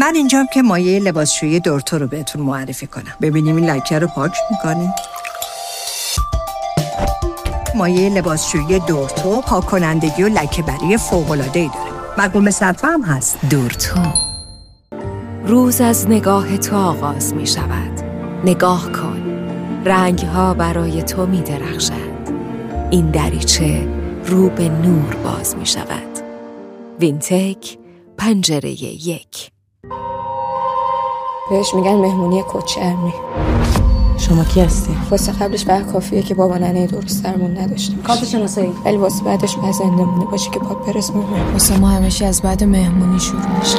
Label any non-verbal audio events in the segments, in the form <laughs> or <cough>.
من اینجام که مایه لباسشویی دورتو رو بهتون معرفی کنم. ببینیم این لکه رو پاک می‌کنه مایه لباسشویی دورتو پاک کنندگی و لکه بری فوق‌العاده‌ای داره. مقوم صرفه هم هست. دورتو. روز از نگاه تو آغاز می شود نگاه کن. رنگ ها برای تو می درخشند این دریچه رو به نور باز می شود وینتک پنجره یک. بهش میگن مهمونی کوچرمی شما کی هستی؟ واسه قبلش بعد کافیه که بابا ننه درست درمون نداشته کارت شناسایی ولی واسه بعدش بعد زنده مونه. باشه که پاد پرس مونه واسه ما همیشه از بعد مهمونی شروع میشه.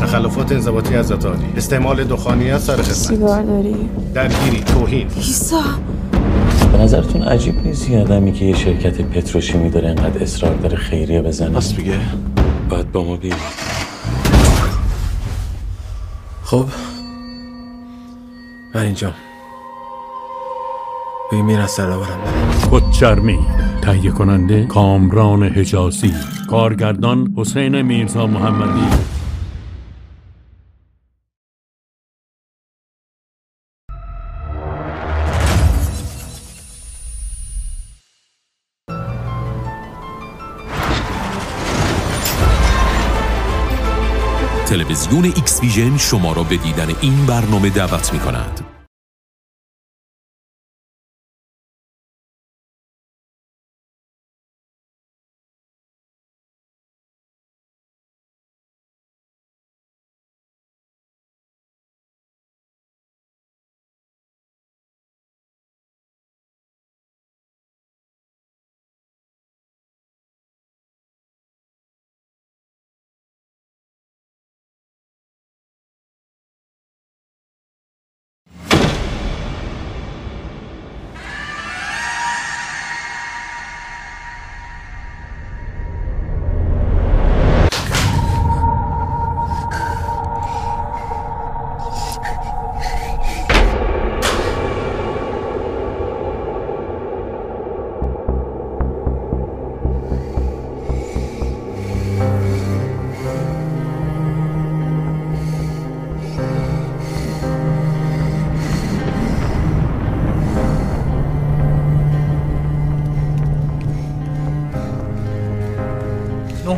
تخلفات انضباطی از عالی. استعمال دخانی از سر خدمت. سیگار داری؟ درگیری توهین. ایسا به نظرتون عجیب نیست یه آدمی که یه شرکت پتروشیمی داره انقدر اصرار داره خیریه بزنه؟ راست میگه. باید با ما بیاد خب؟ من اینجا به این از سر برم کچرمی تهیه کننده کامران حجازی کارگردان حسین میرزا محمدی. تلویزیون ایکس ویژن شما را به دیدن این برنامه دعوت می کند.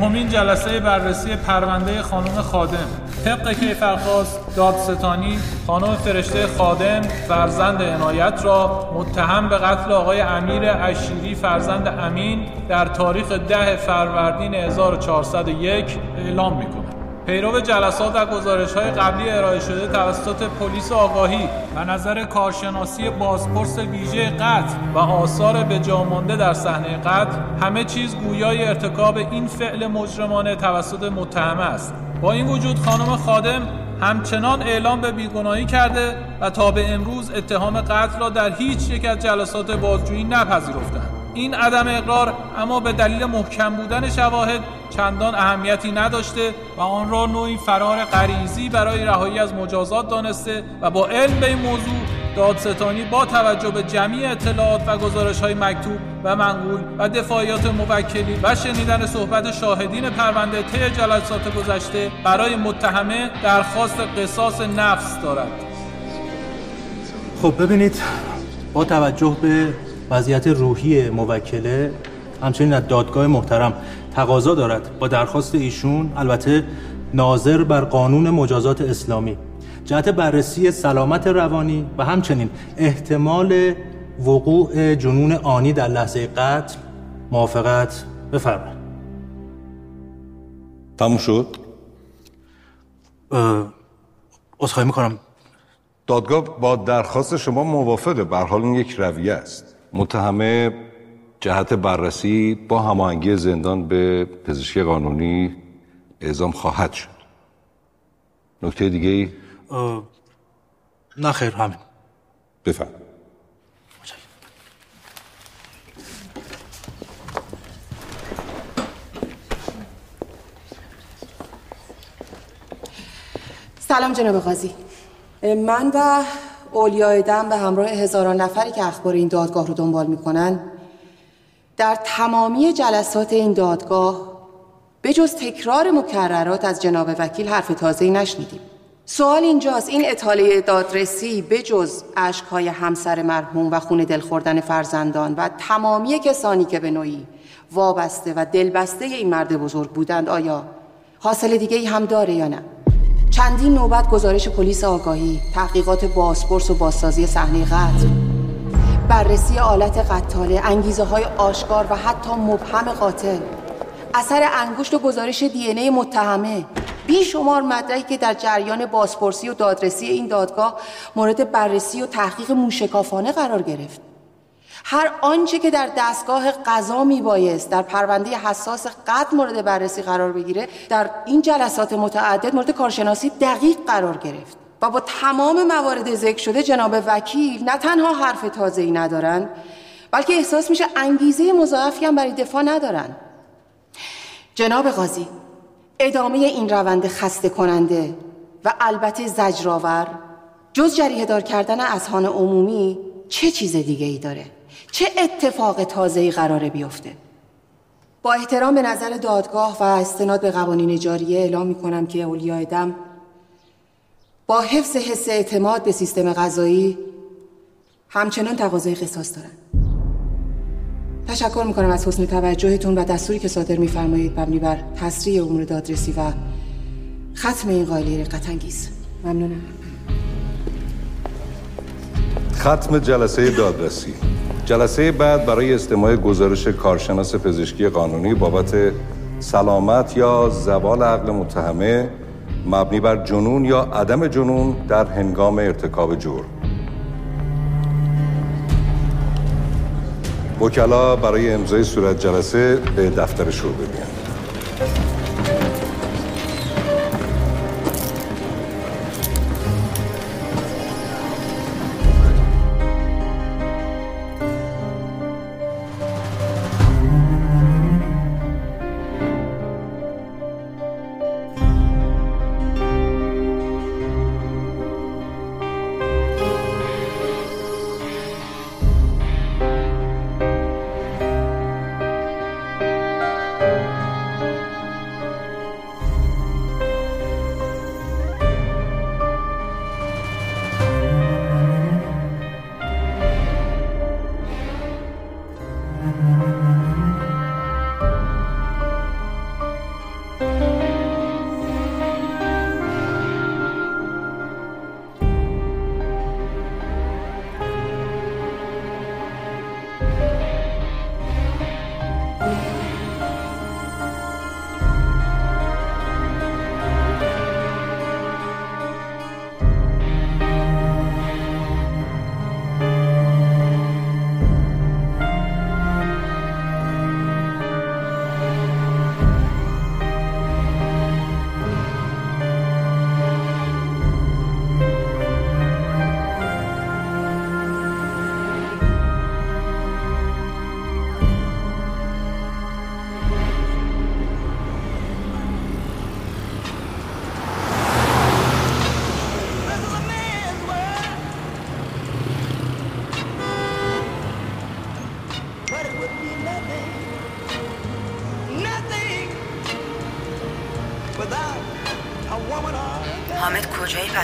نهمین جلسه بررسی پرونده خانم خادم طبق کیفرخواست دادستانی خانم فرشته خادم فرزند عنایت را متهم به قتل آقای امیر اشیری فرزند امین در تاریخ ده فروردین 1401 اعلام می‌کند. پیرو جلسات و گزارش های قبلی ارائه شده توسط پلیس آگاهی و نظر کارشناسی بازپرس ویژه قتل و آثار به مانده در صحنه قتل همه چیز گویای ارتکاب این فعل مجرمانه توسط متهم است. با این وجود خانم خادم همچنان اعلام به بیگناهی کرده و تا به امروز اتهام قتل را در هیچ یک از جلسات بازجویی نپذیرفتند. این عدم اقرار اما به دلیل محکم بودن شواهد چندان اهمیتی نداشته و آن را نوعی فرار غریزی برای رهایی از مجازات دانسته و با علم به این موضوع دادستانی با توجه به جمعی اطلاعات و گزارش های مکتوب و منقول و دفاعیات موکلی و شنیدن صحبت شاهدین پرونده طی جلسات گذشته برای متهمه درخواست قصاص نفس دارد. خب ببینید با توجه به وضعیت روحی موکله همچنین از دادگاه محترم تقاضا دارد. با درخواست ایشون البته ناظر بر قانون مجازات اسلامی. جهت بررسی سلامت روانی و همچنین احتمال وقوع جنون آنی در لحظه قتل موافقت بفرمایید. تموم شد؟ عذرخواهی می‌کنم. دادگاه با درخواست شما موافقه. به حال این یک رویه است. متهمه جهت بررسی با هماهنگی زندان به پزشکی قانونی اعزام خواهد شد. نکته دیگه ای؟ نه خیر همین. بفهم سلام جناب قاضی. من و اولیای دم به همراه هزاران نفری که اخبار این دادگاه رو دنبال می‌کنن در تمامی جلسات این دادگاه به جز تکرار مکررات از جناب وکیل حرف تازه‌ای نشنیدیم. سوال اینجاست این اطاله دادرسی به جز اشکهای همسر مرحوم و خون دل خوردن فرزندان و تمامی کسانی که به نوعی وابسته و دلبسته این مرد بزرگ بودند آیا حاصل دیگه ای هم داره یا نه؟ چندین نوبت گزارش پلیس آگاهی تحقیقات بازپرس و بازسازی صحنه قتل بررسی آلت قتاله انگیزه های آشکار و حتی مبهم قاتل. اثر انگشت و گزارش دی ای متهمه. بیشمار مدرکی که در جریان بازپرسی و دادرسی این دادگاه مورد بررسی و تحقیق موشکافانه قرار گرفت. هر آنچه که در دستگاه قضا میبایست در پرونده حساس قتل مورد بررسی قرار بگیره در این جلسات متعدد مورد کارشناسی دقیق قرار گرفت. و با تمام موارد ذکر شده جناب وکیل نه تنها حرف تازه‌ای ندارن بلکه احساس میشه انگیزه مضاعفی هم برای دفاع ندارن. جناب قاضی ادامه این روند خسته کننده و البته زجرآور جز جریه دار کردن اذهان عمومی چه چیز دیگه ای داره؟ چه اتفاق تازه ای قراره بیفته؟ با احترام به نظر دادگاه و استناد به قوانین جاریه اعلام می کنم که اولیاء دم با حفظ حس اعتماد به سیستم غذایی همچنان تقاضای قصاص دارن. تشکر می‌کنم از حسن توجهتون و دستوری که صادر میفرمایید مبنی بر تسریع امور دادرسی و ختم این قائله رقتانگیز ممنونم. ختم جلسه دادرسی. جلسه بعد برای استماع گزارش کارشناس پزشکی قانونی بابت سلامت یا زوال عقل متهمه مبنی بر جنون یا عدم جنون در هنگام ارتکاب جرم. وکلا برای امضای صورت جلسه به دفتر شعبه بیان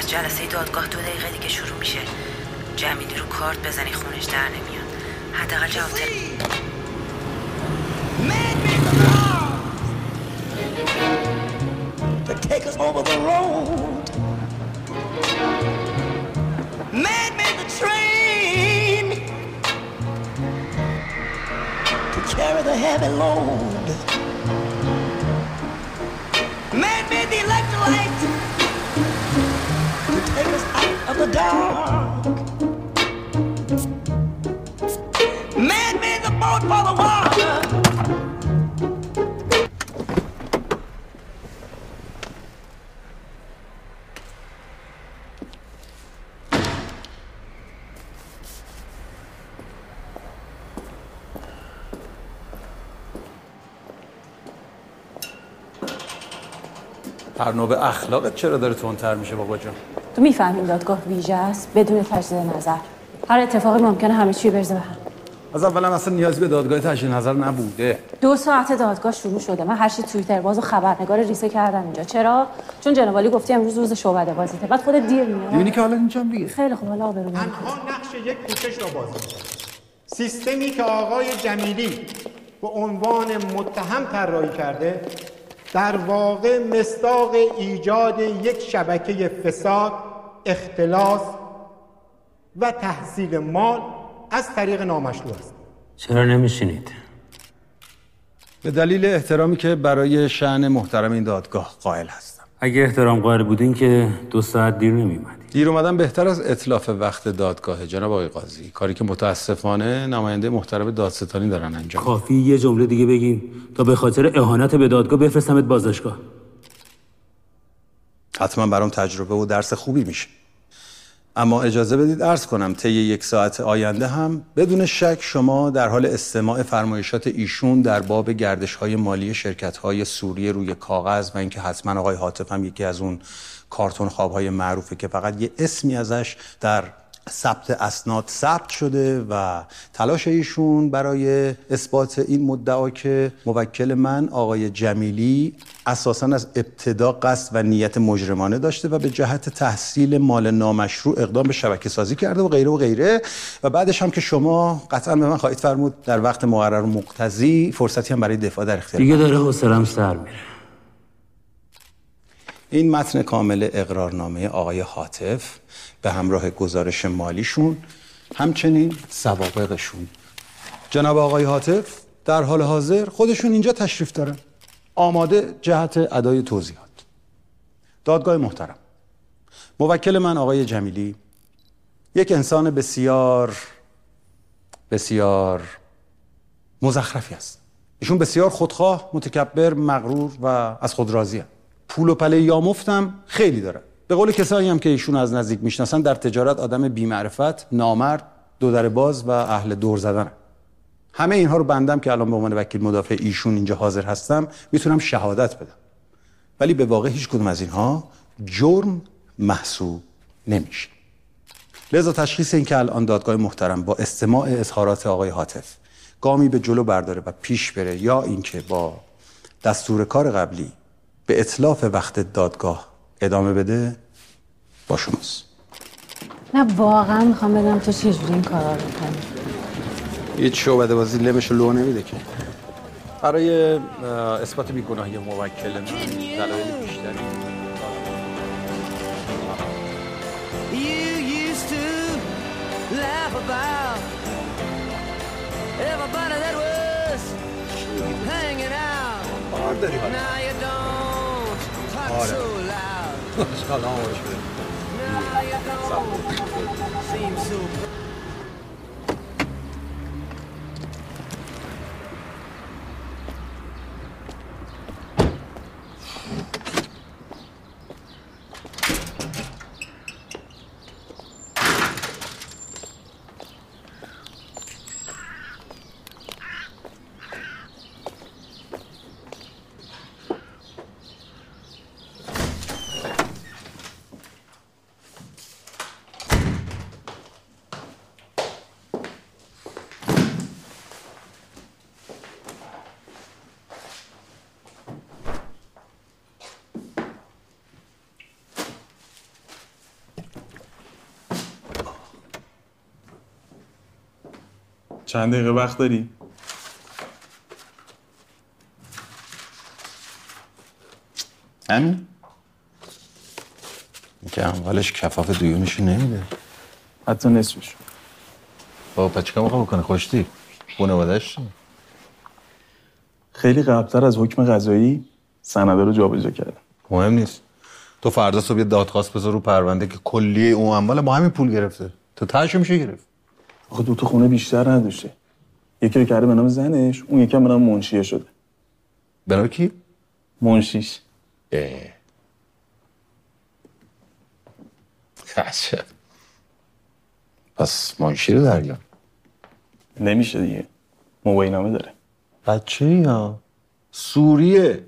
پس جلسه دادگاه دو دقیقه دیگه شروع میشه. جمیلی رو کارت بزنی خونش در نمیاد. حداقل جواب نوع اخلاقت چرا داره تندتر میشه بابا جان؟ تو می‌فهمی دادگاه ویژه است بدون تجدید نظر. هر اتفاقی ممکنه همه چی برزه به هم. از اولم اصلا نیازی به دادگاه تجدید نظر نبوده. دو ساعت دادگاه شروع شده. من هرچی توییتر باز و خبرنگار ریسه کردم اینجا. چرا؟ چون جناب گفتی امروز روز شعبده بازیته. بعد خودت دیر میاد می‌بینی که حالا اینجا دیگه. خیلی خوب حالا آبرو تنها نقش یک کوشش را بازی. سیستمی که آقای جمیلی به عنوان متهم طراحی کرده در واقع مصداق ایجاد یک شبکه فساد اختلاس و تحصیل مال از طریق نامشروع است. چرا نمیشینید؟ به دلیل احترامی که برای شعن محترم این دادگاه قائل هستم. اگه احترام قائل بودین که دو ساعت دیر نمیومدی دیر اومدن بهتر از اطلاف وقت دادگاه. جناب آقای قاضی کاری که متاسفانه نماینده محترم دادستانی دارن انجام کافی یه جمله دیگه بگین تا به خاطر اهانت به دادگاه بفرستمت بازداشتگاه. حتما برام تجربه و درس خوبی میشه. اما اجازه بدید عرض کنم طی یک ساعت آینده هم بدون شک شما در حال استماع فرمایشات ایشون در باب گردش های مالی شرکت های سوریه روی کاغذ و اینکه حتما آقای حاطف هم یکی از اون کارتون خواب های معروفه که فقط یه اسمی ازش در ثبت اسناد ثبت شده و تلاش ایشون برای اثبات این مدعا که موکل من آقای جمیلی اساسا از ابتدا قصد و نیت مجرمانه داشته و به جهت تحصیل مال نامشروع اقدام به شبکه سازی کرده و غیره و غیره. و بعدش هم که شما قطعا به من خواهید فرمود در وقت مقرر و مقتضی فرصتی هم برای دفاع در اختیار دیگه داره حوصله‌ام سر میره. این متن کامل اقرارنامه آقای حاطف به همراه گزارش مالیشون همچنین سوابقشون. جناب آقای حاطف در حال حاضر خودشون اینجا تشریف دارن. آماده جهت ادای توضیحات. دادگاه محترم. موکل من آقای جمیلی یک انسان بسیار بسیار مزخرفی است. ایشون بسیار خودخواه متکبر مغرور و از خود راضی هست. پول و پله یامفتم خیلی داره. به قول کسایی هم که ایشون از نزدیک می‌شناسن در تجارت آدم بیمعرفت نامرد دو در باز و اهل دور زدن همه اینها رو بندم که الان به عنوان وکیل مدافع ایشون اینجا حاضر هستم می‌تونم شهادت بدم. ولی به واقع هیچ کدوم از اینها جرم محسوب نمیشه. لذا تشخیص این که الان دادگاه محترم با استماع اظهارات آقای حاطف گامی به جلو برداره و پیش بره یا اینکه با دستور کار قبلی به اطلاف وقت دادگاه ادامه بده با شماست. نه واقعا می‌خوام بدونم تو چجوری این کارا رو می‌کنی؟ هیچ شعبده بازی لبش لو نمیده که. برای اثبات بیگناهی موکل من دلایل بیشتری. You used to laugh about everybody that was hanging out. Ora. Já não hoje. Sabe? چند دقیقه وقت داری؟ همین؟ که اموالش کفاف دیونشو نمیده. حتی نصفش. با پس چیکار می‌خواد بکنه خوشتی؟ خانواده‌اش چی؟ خیلی قبلتر از حکم قضایی سنده رو جابجا کردم. مهم نیست. تو فردا صبح یه دادخواست بذار رو پرونده که کلیه اون اموال با همین پول گرفته. تو تهش میشه گرفت. آخه دو تا خونه بیشتر نداشته. یکی رو کرده به نام زنش اون یکی هم به نام منشیه شده. به نام کی؟ منشیش. اه. عجب. پس منشی رو دریا نمیشه دیگه. موبایل نامه داره. بچه یا سوریه.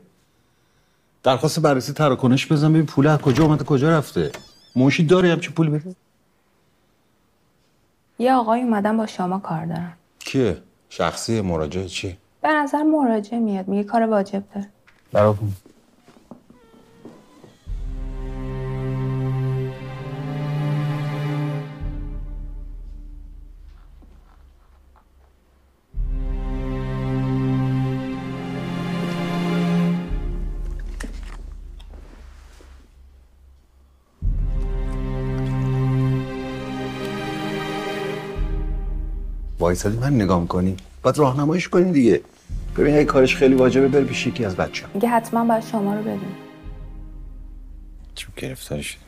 درخواست بررسی تراکنش بزن ببین پول از کجا اومده کجا رفته. منشی داره همچی پول بده؟ یه آقای اومدن با شما کار دارن. کی چیه شخصی مراجعه چیه به نظر مراجعه میاد میگه کار واجب داره. براتون وایسادی من نگاه می‌کنی باید راهنماییش کنی دیگه. ببین اگه کارش خیلی واجبه بر پیش یکی از بچه میگه حتما باید شما رو ببین چون گرفتار شد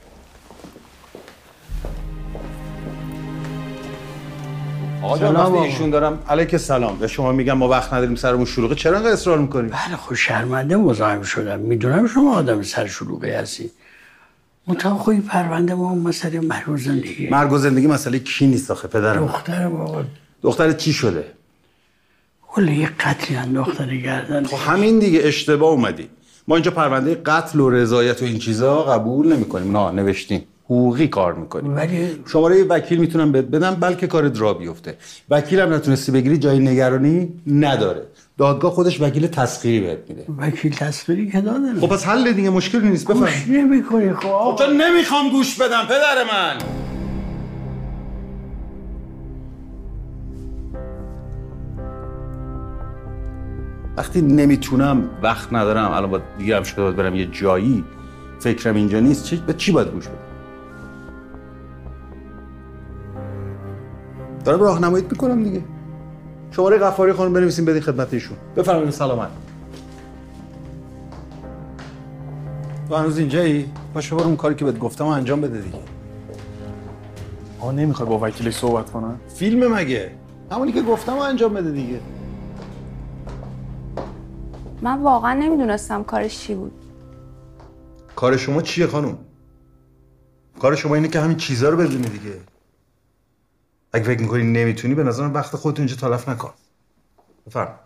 آقا جان سلام وقتی آقا. ایشون دارم. علیک سلام. به شما میگم ما وقت نداریم سرمون شلوغه. چرا انقدر اصرار می‌کنیم بله خب شرمنده مزاحم شدم. می‌دونم شما آدم سر شلوغی هستی. منتها خب پرونده ما مسئله مرگ و زندگی. مرگ و زندگی مسئله کی نیست آخه پدرم؟ دختر بابا. دختر چی شده؟ کل یه قتلی انداختن گردن. خب همین دیگه اشتباه اومدی. ما اینجا پرونده قتل و رضایت و این چیزا قبول نمی‌کنیم. نه نوشتیم حقوقی کار می‌کنیم. ولی شماره وکیل می‌تونم بهت بدم بلکه کارت را بیفته. وکیل هم نتونستی بگیری جای نگرانی نداره. دادگاه خودش وکیل تسخیری بهت میده. وکیل تصویری که دادن خب پس حل دیگه مشکلی نیست. گوش بفهم نمی‌کنی خب. خب تو نمی‌خوام گوش بدم پدر من. وقتی نمی‌تونم وقت ندارم الان باید دیگه هم شده باید برم یه جایی. فکرم اینجا نیست چی به چی باید گوش بدم؟ دارم راهنماییت می‌کنم دیگه. شماره غفاری خانم بنویسیم بدین خدمت ایشون. بفرمایید سلامت. تو هنوز اینجایی؟ باشه برو اون کاری که بهت گفتم و انجام بده دیگه. آقا نمی‌خوای با وکیلش صحبت کنم؟ فیلم مگه؟ همونی که گفتم و انجام بده دیگه. من واقعا نمی‌دونستم کارش چی بود. کار شما چیه خانم؟ کار شما اینه که همین چیزا رو بدونی دیگه. اگه فکر می‌کنی نمی‌تونی به نظرم وقت خودت اینجا تلف نکن. بفرم.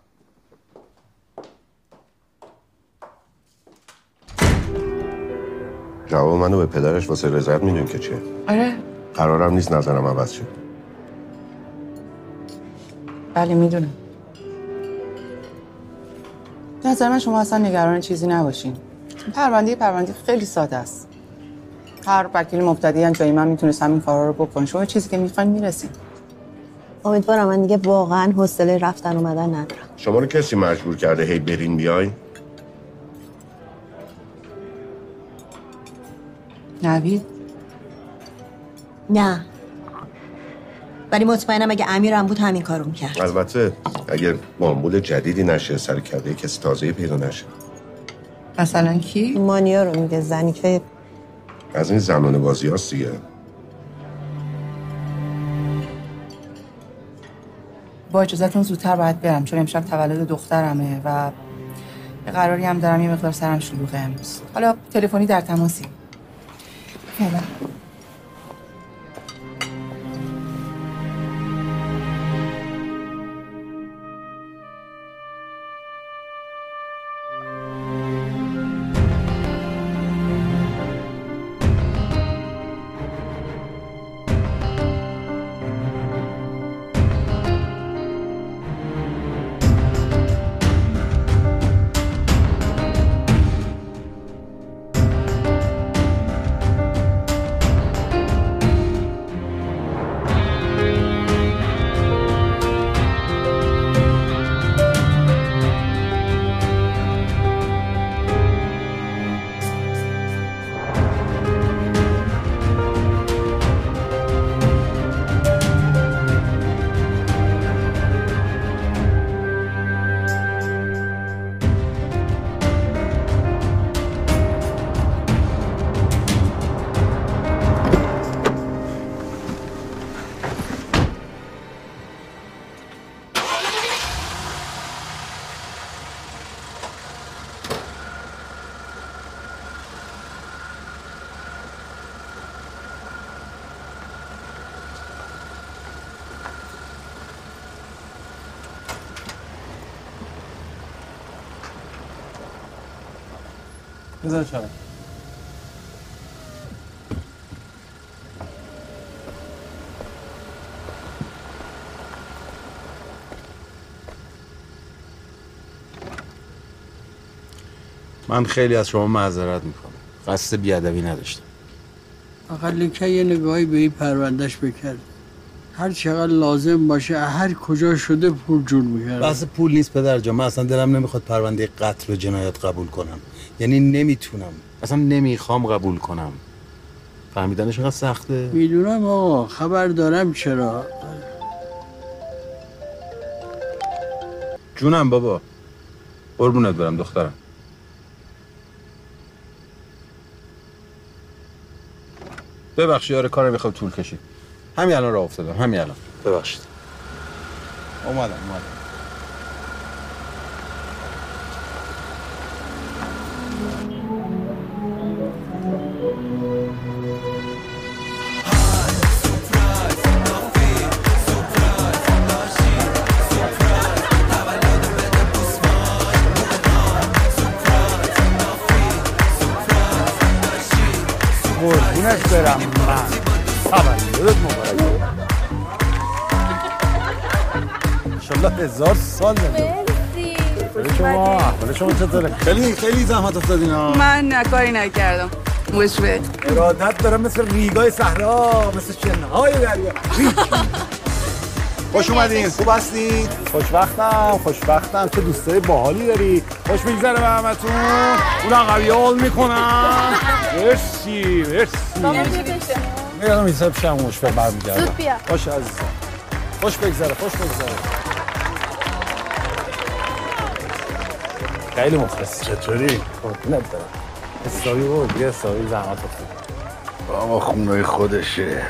جواب منو به پدرش واسه رضایت میدون که چیه؟ آره. قرارم نیست نظرم عوض شد بله می‌دونم. به نظر من شما اصلا نگران چیزی نباشین. پرونده پرونده خیلی ساده است. هر وکیل مبتدی هم جای من می‌تونست همین کارا رو بکنه. شما چیزی که می‌خواین می‌رسین. امیدوارم من دیگه واقعا حوصله رفتن اومدن ندارم. شما رو کسی مجبور کرده هی برین بیاین؟ نوید؟ نه. ولی مطمئنم اگه امیرم بود همین کارو می‌کرد. البته اگر معمول جدیدی نشه سر کرده کسی تازه پیدا نشه. مثلا کی؟ مانیا رو میگه زنی که از این زمان بازی هاست دیگه. با اجازهتون زودتر باید برم چون امشب تولد دخترمه و یه قراری هم دارم یه مقدار سرم شلوغه امروز. حالا تلفنی در تماسی. فعلا می‌زنه چرا من خیلی از شما معذرت می‌کنم قصد بیادبی نداشتم. اقل که یه نگاهی به این پروندهش بکرد. هر چقدر لازم باشه هر کجا شده پول جور می‌کرد. بس پول نیست پدر جا من اصلا دلم نمی‌خواد پرونده قتل و جنایت قبول کنم. یعنی نمی‌تونم. اصلا نمی‌خوام قبول کنم. فهمیدنش اینقدر سخته؟ می‌دونم آقا خبر دارم چرا. جونم بابا. قربونت برم دخترم. ببخشید آره کار می‌خواد طول کشید. همین الان راه افتادم همین الان. ببخشید. اومدم اومدم. شما چطوره؟ خیلی خیلی زحمت افتادین ها. من نه کاری نکردم. وش به ارادت دارم مثل ریگای صحرا مثل شنهای دریا. خوش اومدین. خوب هستید خوشبختم خوشبختم. چه دوستای باحالی داری. خوش میگذره به همتون. اون عقبی حال می‌کنم مرسی مرسی. این سب شم مشفر برمیگردم. خوش عزیزم. خوش بگذره خوش بگذره. خیلی مخلص چطوری؟ قربونت برم حسابی بود یه حسابی زحمت افتاد بابا خونه خودشه.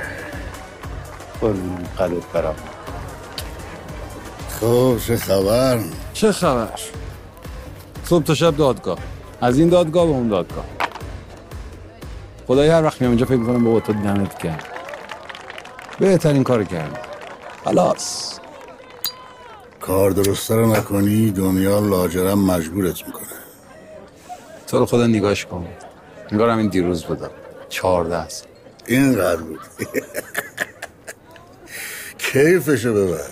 قربون قلب برم. خب چه خبر؟ چه خبر؟ صبح تا شب دادگاه. از این دادگاه به اون دادگاه. خدای هر وقت میام اینجا فکر می‌کنم بابا تو دمت کرد بهترین کار کردم خلاص. کار درسته رو نکنی دنیا لاجرم مجبورت می‌کنه. تو رو خدا نگاش کن. انگار همین دیروز بودم چهارده است. اینقدر بود. <laughs> کیفشو ببر.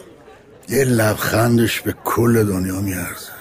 یه لبخندش به کل دنیا میارزه.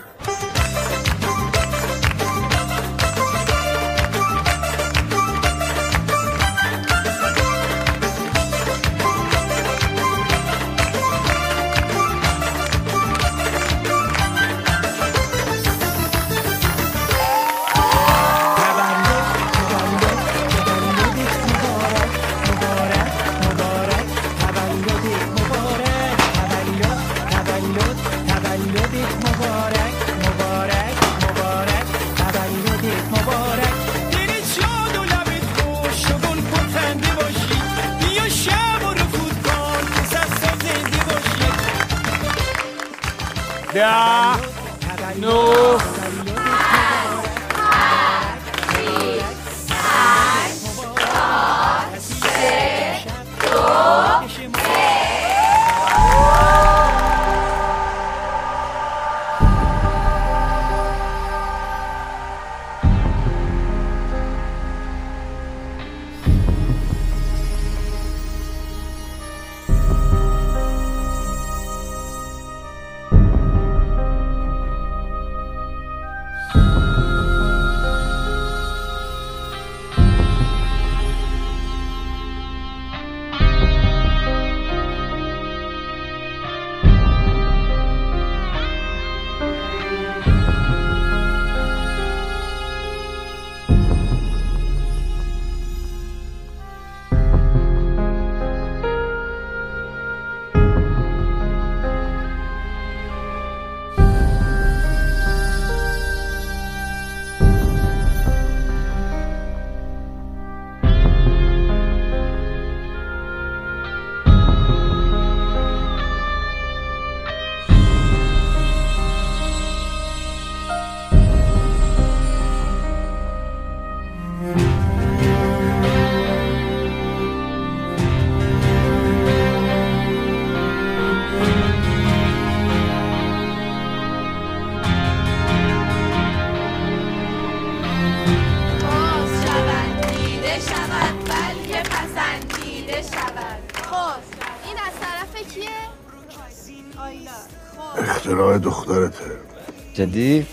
جدی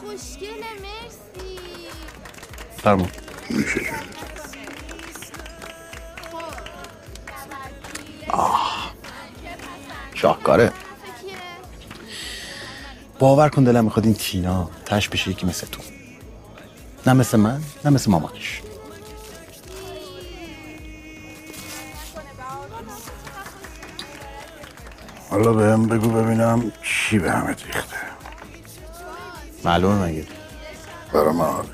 خوشگله مرسی شاهکاره. باور کن دلم می‌خواد این تینا تش بشه یکی مثل تو. نه مثل من نه مثل مامانش. حالا بهم بگو ببینم چی به همه ریخته. معلومه مگه؟ برا من حاله.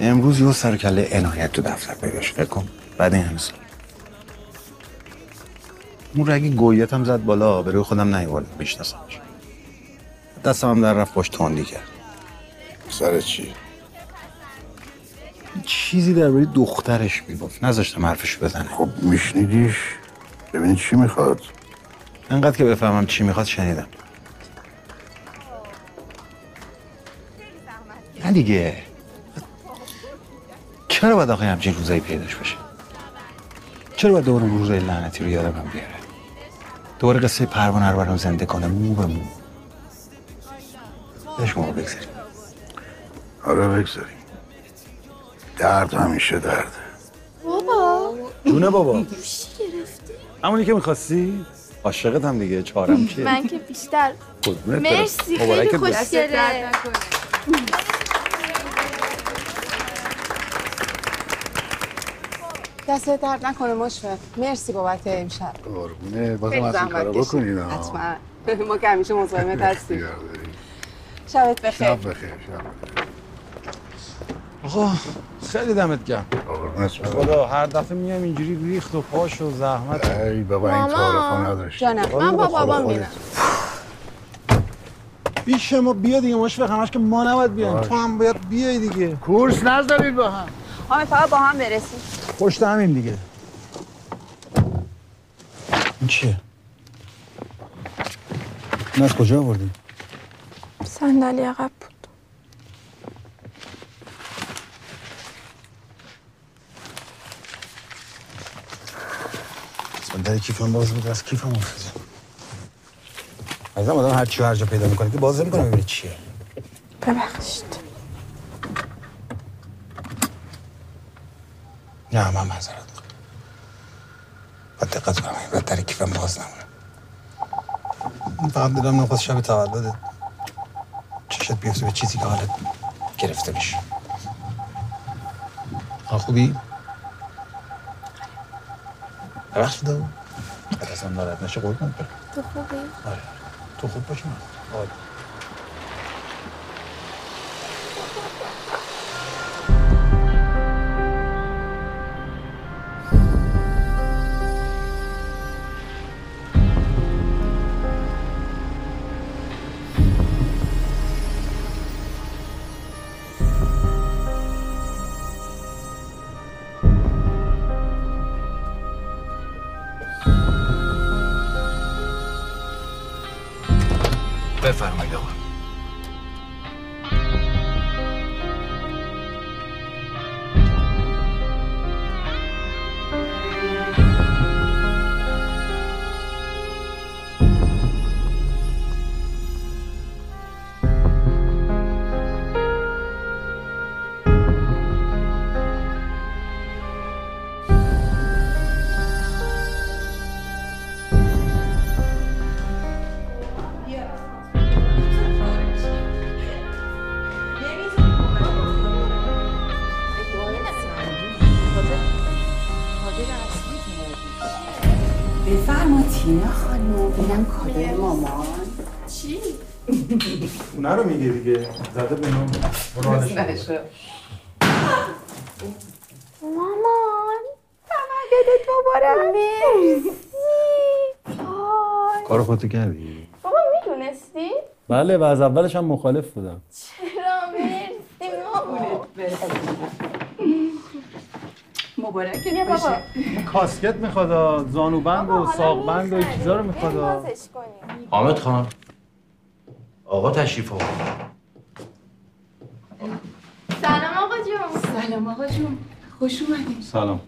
امروز یه سر کله عنایت تو دفتر پیدا شد فکر کن. بعد این همه سال. اون رگی گویت هم زد بالا به روی خودم نیوردم بشناسمش دستم هم در رفت باش تندی کرد. سر چی؟ چیزی درباره دخترش می‌گفت. نذاشتم حرفش بزنه. خب میشنیدیش؟ ببینی چی می‌خواد. انقدر که بفهمم چی می‌خواد شنیدم. نه دیگه. چرا باید آقای همچین روزایی پیداش بشه؟ چرا باید دوباره روزای لعنتی رو یادم هم بیاره؟ دوباره قصه پروانه رو برام زنده کنه مو به مو. بهش مو بگذاریم. آره بگذاریم. درد همیشه درده بابا. جونه بابا. چی گرفتی؟ همونی که می‌خواستی؟ عاشقت هم دیگه چهارم چیه <laughs> من که. بیشتر. مرسی خیلی. خوشگله. دست درد نکنه. مشفق. مرسی بابت امشب. قربونه. بازم از این کارا. بکنین ها. حتما. <laughs> ما که همیشه مزاحمت هستیم. شبت بخیر. شب بخیر شب آقا خیلی دمت گرم. خدا هر دفعه میام اینجوری ریخت و پاش و زحمت. ای بابا این تعارفا نداشت. جانم من با بابام میرم. بیش ما بیا دیگه مشفق همش که ما نباید بیایم. تو هم باید بیای دیگه. کورس نذارید با هم. حامد فقط با هم برسیم. پشت همین دیگه. این چیه؟ این از کجا آوردی؟ صندلی عقب. بود صندلی کیفم باز بود از کیفم افتاده از آدم هر چی هر جا پیدا می‌کنه که باز نمی‌کنه ببینی چیه. ببخشید. نه من معذرت باید دقت کنم این در کیفم باز نمونه. من فقط دلم نخواست شب تولدت چشت بیفته به چیزی که حالت گرفته بشه خوبی؟ ببخشید دو اصلا ناراحت نشه قربونت برم. تو خوبی؟ آره. تو خوب باش من. آره. بفرمایید آقا. میگه دیگه زده به نام مامان تولدت مبارک مرسی. کار خودتو کردی؟ بابا می‌دونستی؟ بله و از اولش هم مخالف بودم. چرا؟ مرسی مامان. مبارک بیا بابا. کاسکت می‌خواد زانوبند و ساقبند و چیزا رو می‌خواد. حامد خان. آقا تشریف آقا سلام آقا جون. سلام آقا جون. خوش اومدین. سلام.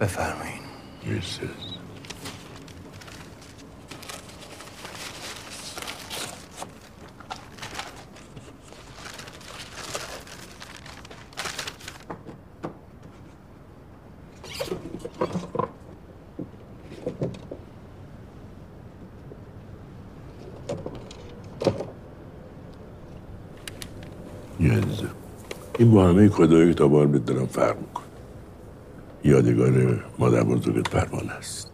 بفرمایین. مرسی. این با همه کدایی که تا بار دارم فرق میکن یادگار مادر بزرگت پروانه است.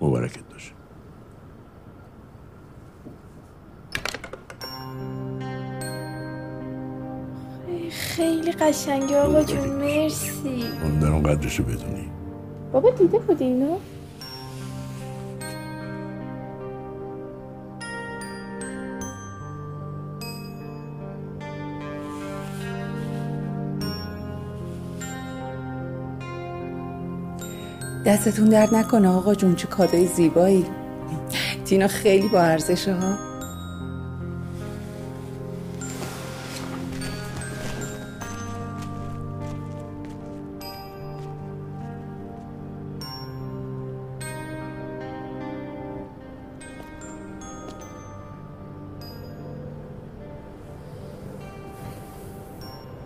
مبارکت باشه. خیلی قشنگه آقا جون مرسی. من دارم قدرشو بدونی. بابا دیده بودی اینو؟ دستتون درد نکنه آقا جون چه کادای زیبایی. تینا خیلی با ارزشه ها.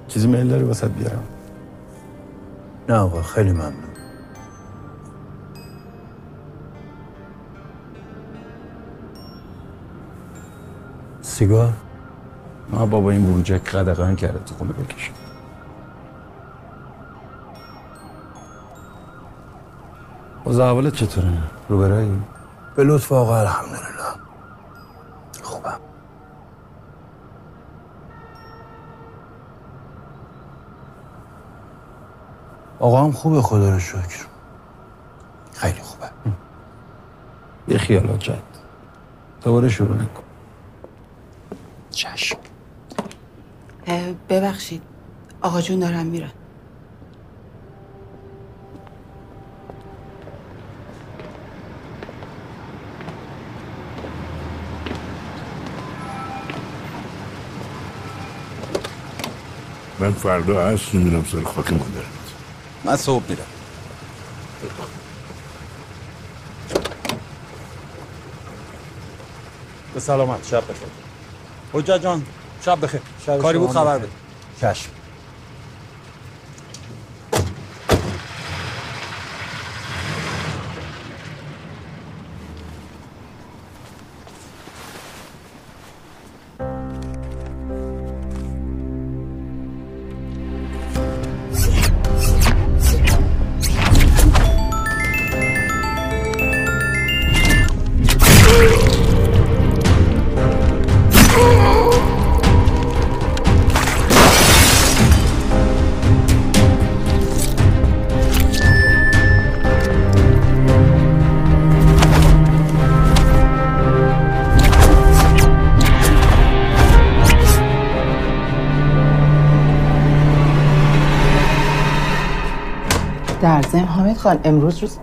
چیزی میل داری واسه بیارم؟ نه آقا خیلی ممنون. سیگار؟ ما بابا این بروجک قدغن کرده تو خونه بکشم اوضاع احوالت چطوره؟ رو برایی؟ به لطف آقا الحمدلله. خوبم. آقا هم خوبه خدا رو شکر. خیلی خوبه. یه خیالات جد دوباره شروع نکن. چشم. ببخشید. آقا جون دارم میرن من فردا عصر میرم سر خاک مادرت. من صبح میرم. به سلامت شب بخیر. حجت جان شب بخیر. کاری بود خبر بده. چشم. خان امروز روز؟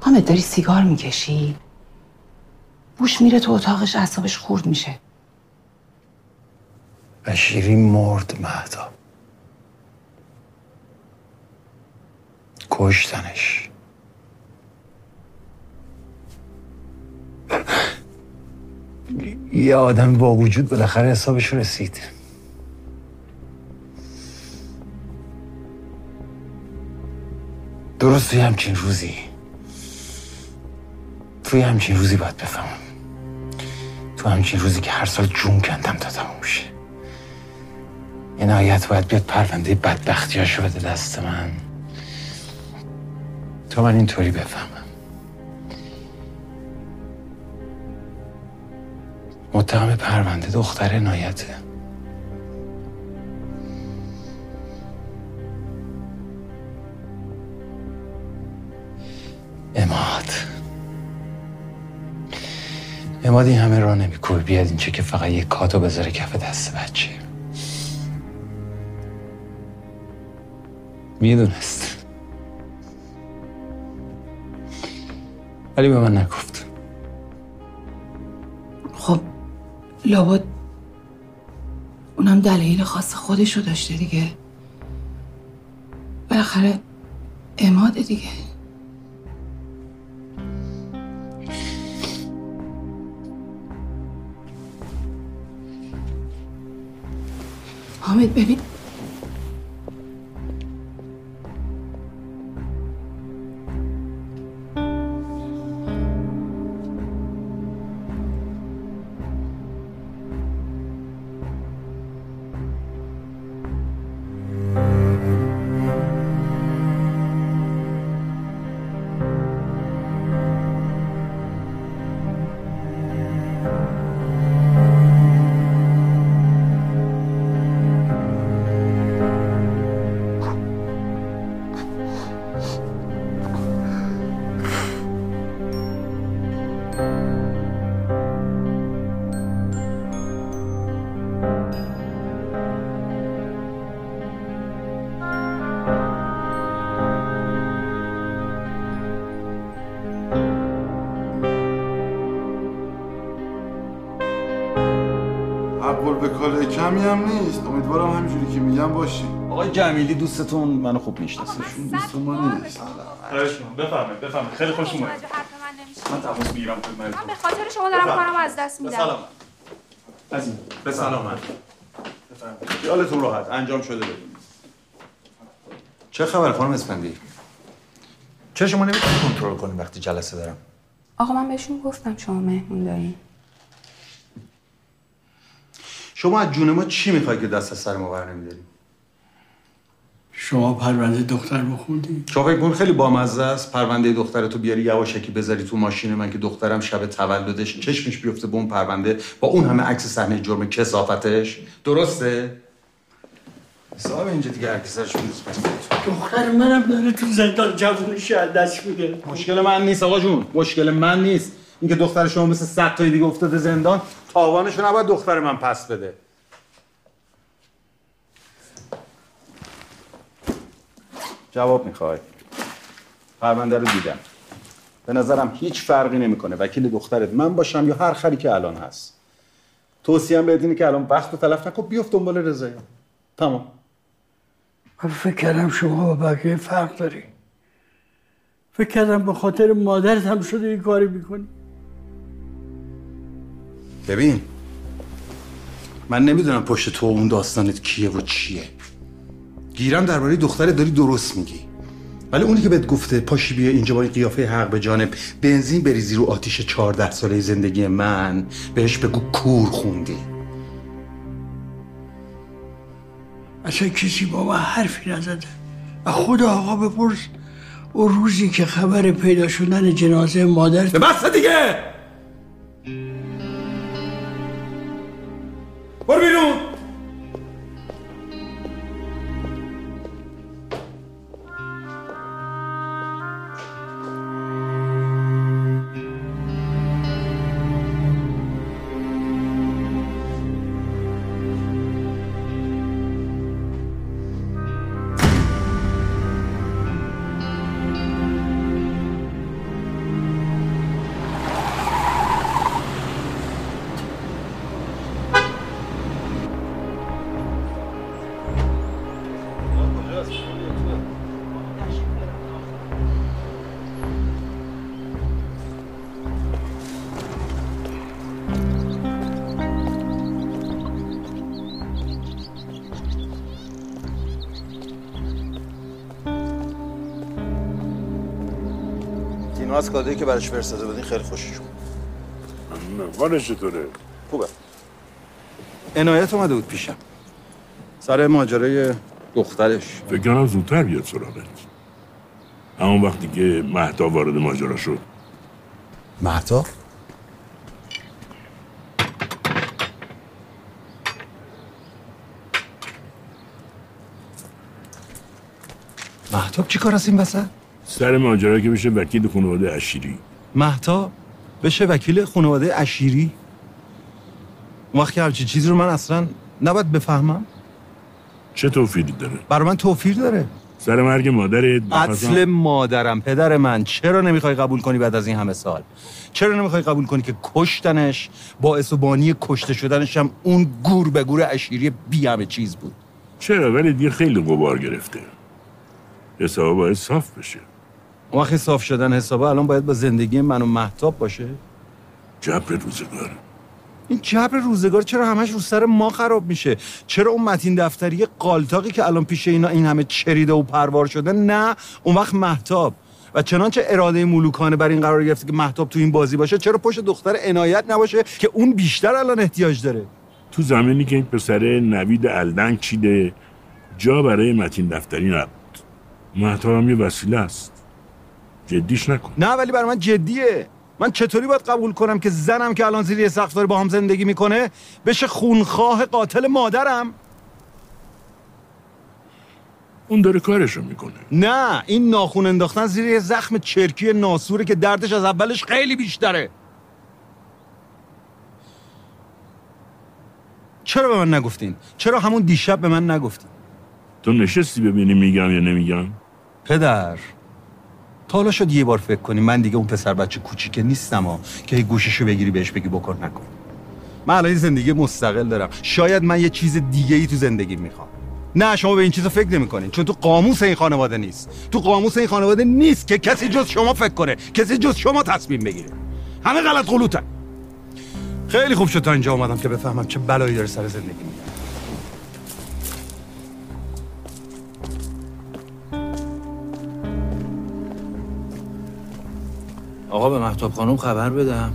حامد داری سیگار می‌کشی؟ بوش میره تو اتاقش اعصابش خورد میشه. بشیری مرد مهدا. کشتنش یه آدم با وجود بالاخره حسابش رسید. درست توی همچین روزی. توی همچین روزی باید بفهمم. تو همچین روزی که هر سال جون کندم تا تموم شه. نهایت باید بیاد پرونده بدبختیاشو بده دست من. تا من اینطوری بفهمم. متهم پرونده دختر عنایته اماد. اماد این همه راه نمیکوه بیاد این چه که فقط یه کاتو بذاره کف دست بچه. می‌دونست. ولی به من نگفت. خب لابد اونم دلایل خاص خودشو داشته دیگه. بالاخره اماده دیگه. حامد ببین کمی هم نیست. امیدوارم همینجوری که میگم باشی. آقای جمیلی دوستتون منو خوب می‌شناسه. دوست ما نیست. بفرمایید بفرمایید. خیلی خوش اومدید. من تماس می‌گیرم خدمتتون. من به خاطر شما دارم کارم از دست میدم. از این به سلامت. خیالتون راحت. انجام شده بدون چه خبر خانم اسفندی؟ چرا شما نمی‌تونید کنترل کنید وقتی جلسه دارم. آقا من بهشون گفتم شما مهمون دارین شما از جون ما چی می‌خوای که دست از سر ما بر نمیداری؟ شما پرونده دختر بخوندی؟ شما فکر کن خیلی بامزه است؟ پرونده دخترتو بیاری یواشکی بذاری تو ماشین من که دخترم شب تولدش چشمش بیفته به اون پرونده با اون همه عکس صحنه جرم کسافتش درسته؟ صاحب اینجا دیگه هر سرش. دختر منم داره تو زندان جوونش از دست میده. مشکل من نیست آقا جون. مشکل من نیست. اینکه دختر شما مثل صد تای دیگه افتاده زندان تاوانشو نباید دختر من پس بده. جواب می‌خوای. پرونده رو دیدم. به نظرم هیچ فرقی نمی‌کنه. وکیل دخترت من باشم یا هر خری که الان هست. توصیه بهت اینه که الان وقت رو تلف نکن بیفت دنبال رضایی تمام. من فکر کردم شما با بقیه فرق داری. فکر کردم به خاطر مادرت هم شده این کاری می‌کنی. ببین من نمی‌دونم پشت تو اون داستانت کیه و چیه. گیرم درباره دخترت داری درست میگی. ولی اونی که بهت گفته پاشی بیا اینجا با این قیافه حق به جانب بنزین بریزی رو آتیش چهارده ساله زندگی من بهش بگو کور خوندی. اصلا کسی با من حرفی نزده و خود آقا بپرس اون روزی که خبر پیدا شدن جنازه مادر بس دیگه! برو از کادایی که براش فرستاده بودین خیلی خوشش اومد. حالش چطوره؟ خوبه. عنایت اومده بود پیشم. سر ماجرای دخترش. فکر کنم زودتر بیاد سراغت. همون وقتی که مهتا وارد ماجرا شد. مهتا؟ مهتاب چی کار از این وسط؟ سر ماجرا که بشه وکیل خانواده اشیری مهتا بشه وکیل خانواده اشیری اون وقت که چیزی رو من اصلا نباید بفهمم. چه توفیری داره؟ برای من توفیر داره. سر مرگ مادرت قتل مادرم پدر من. چرا نمی‌خوای قبول کنی بعد از این همه سال؟ چرا نمی‌خوای قبول کنی که کشتنش باعث و بانی کشته شدنش هم اون گور به گور اشیری بی همه چیز بود؟ چرا؟ ولی دیگه خیلی غبار گرفته. حسابا باید صاف بشه. اون وقت صاف شدن حسابا الان باید با زندگی من و محتاب باشه. جبر روزگار. این جبر روزگار چرا همش رو سر ما خراب میشه؟ چرا اون متین دفتری قالتاقی که الان پیش اینا این همه چریده و پروار شده نه؟ اون وقت محتاب و چنانچه اراده ملوکانه بر این قرار گرفته که محتاب تو این بازی باشه چرا پشت دختر عنایت نباشه که اون بیشتر الان احتیاج داره؟ تو زمانی که این پسر نوید الدنگ چیده جا برای متین دفتری نبود. محتاب هم یه وسیله است. جدیش نکن. نه ولی برای من جدیه. من چطوری باید قبول کنم که زنم که الان زیر یه سقف داره با هم زندگی می‌کنه بشه خونخواه قاتل مادرم؟ اون داره کارشو می‌کنه. نه این ناخون انداختن زیر یه زخم چرکی ناسوره که دردش از اولش خیلی بیشتره. چرا به من نگفتین؟ چرا همون دیشب به من نگفتین؟ تو نشستی ببینی میگم یا نمیگم؟ پدر. تا حالا شد یه بار فکر کنی. من دیگه اون پسر بچه کوچیکه نیستم ها. که هی گوششو بگیری بهش بگی بکن نکن. من الان زندگی مستقل دارم. شاید من یه چیز دیگه ای تو زندگی می‌خوام. نه شما به این چیزا فکر نمی‌کنین. چون تو قاموس این خانواده نیست. تو قاموس این خانواده نیست که کسی جز شما فکر کنه. کسی جز شما تصمیم بگیره. همه غلط غلوتن خیلی خوب شد تا اینجا اومدم که بفهمم چه بلایی داره سر زندگی میاد آقا به محتاب خانم خبر بدم.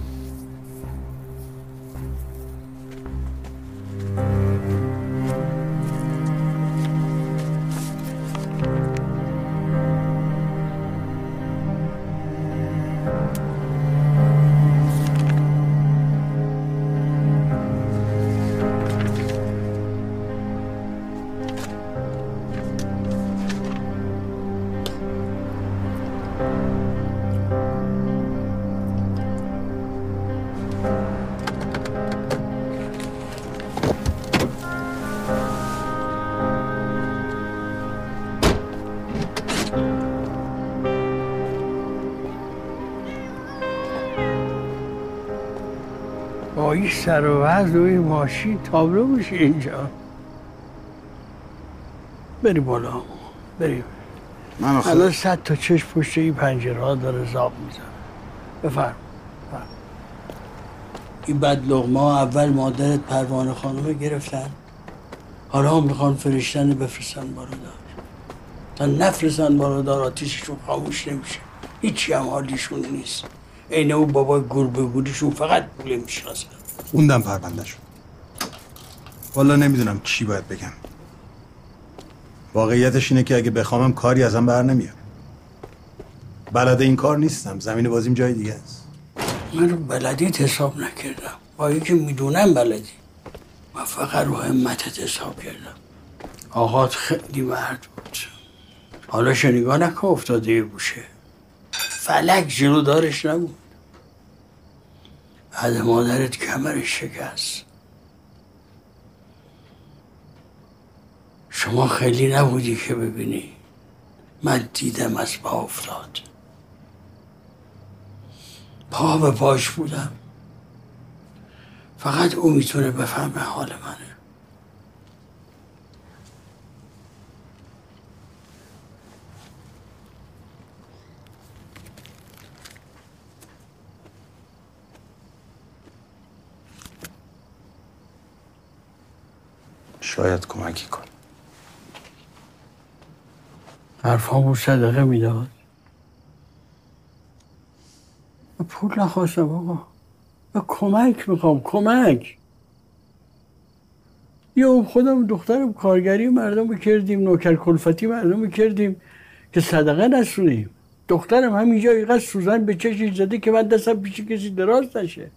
سر و وضع و این ماشین تابلو میشه اینجا. بریم بالا. بریم من آخه- الان صد تا چشم پشت این پنجره ها داره زاب می‌زنه. بفرم. این بد لغمه ها اول مادرت پروانه خانم گرفتن. حالا هم می‌خوان فرشتن بفرستن بارادار تا نفرستن بارادار آتیششون خاموش نمیشه. هیچی هم حالیشون نیست. عین اون بابای گربه بودیشون فقط پوله می‌شناسن. خوندم پرونده شد. والا نمی‌دونم چی باید بگم. واقعیتش اینه که اگه بخوامم کاری ازم بر نمیاد. بلد این کار نیستم. زمین بازیم جای دیگه است. من رو بلدیت حساب نکردم. با اینکه می‌دونم بلدی. من فقط رو همتت حساب کردم. آقات خیلی مرد بود. حالا شنیگاه نکن افتاده یه گوشه. فلک جلو دارش نبود. بعد مادرت کمرش شکست. شما خیلی نبودی که ببینی. من دیدم از پا افتاد. پا به پاش بودم. فقط او می‌تونه بفهمه حال منه. شاید کمکی کن حرفامو صدقه می‌داد پول نخواستم آقا. من کمک می‌خوام کمک. یا خودم دخترم کارگری مردم کردیم نوکر کلفتی مردم کردیم که صدقه نسونیم دخترم همینجا اینقدر سوزن به چشش زده که من دستم پیش کسی دراز نشه.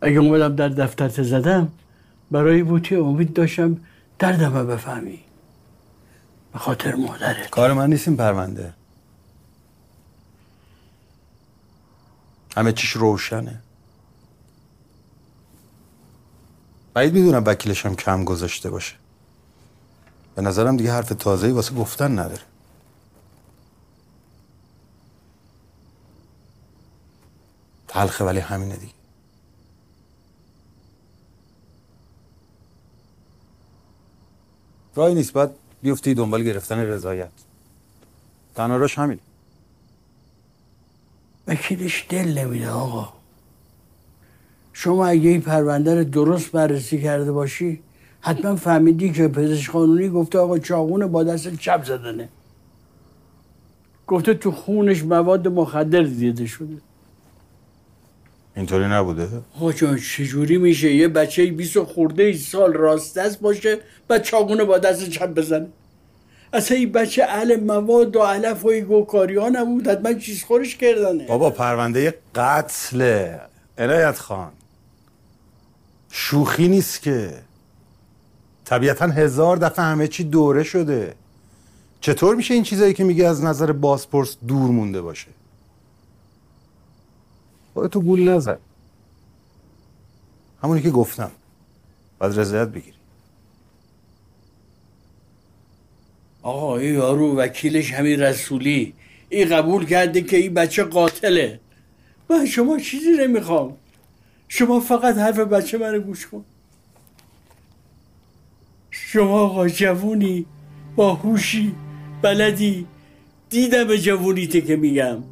اگه اومدم در دفترت زدم برای بوتی امید داشتم دردم بفهمی. به خاطر مادرت. کار من نیست این پرونده. همه چیش روشنه. بعید می‌دونم وکیلشم کم گذاشته باشه. به نظرم دیگه حرف تازه‌ای واسه گفتن نداره. تلخه ولی همینه دیگه. راهی نیست باید بیفتی دنبال گرفتن رضایت. تنها راش همین وکیلش دل نمیده آقا. شما اگه این پرونده رو درست بررسی کرده باشی حتما فهمیدی که پزشک قانونی گفته آقا چاقون با دست چپ زدنه. گفته تو خونش مواد مخدر دیده شده. اینطوری نبوده؟ آقا جان چجوری میشه؟ یه بچه 20 خورده ای سال راست دست باشه و چاقون با دست چپ بزنه. اصلا این بچه اهل مواد و علف و گوکاری ها نبود. حتما چیز خورش کردنه. بابا پرونده قتل عنایت خان. شوخی نیست که. طبیعتا هزار دفعه همه چی دوره شده. چطور میشه این چیزایی که میگه از نظر بازپرس دور مونده باشه؟ تو گول نزن. همونی که گفتم. باید رضایت بگیری. آقا این یارو وکیلش همین رسولی. این قبول کرده که این بچه قاتله. من شما چیزی نمی‌خوام. شما فقط حرف بچه من گوش کن. شما آقا جوونی باهوشی بلدی. دیدم به جوونیته که میگم.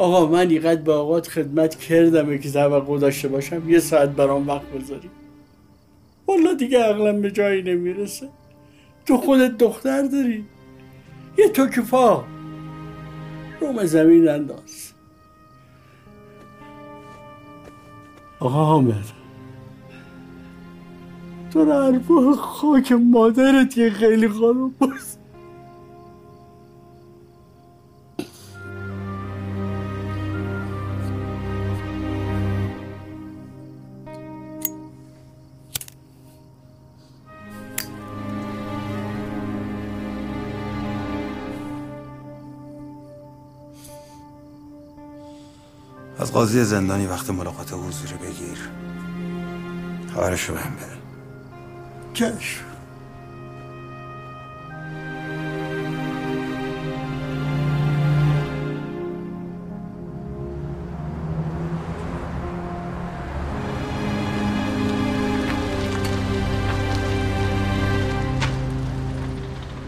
آقا من اینقدر به آقات خدمت کردم که توقع داشته باشم یه ساعت برام وقت بذاری والا دیگه عقلم به جایی نمی‌رسه. تو خودت دختر داری. یه تو کفا روم زمین انداز. آقا حامد. تو حرفا خاک مادرت یه خیلی خانم باز. از قاضی زندانی وقت ملاقات حضوری بگیر. خبرشو بهم بده. چشم.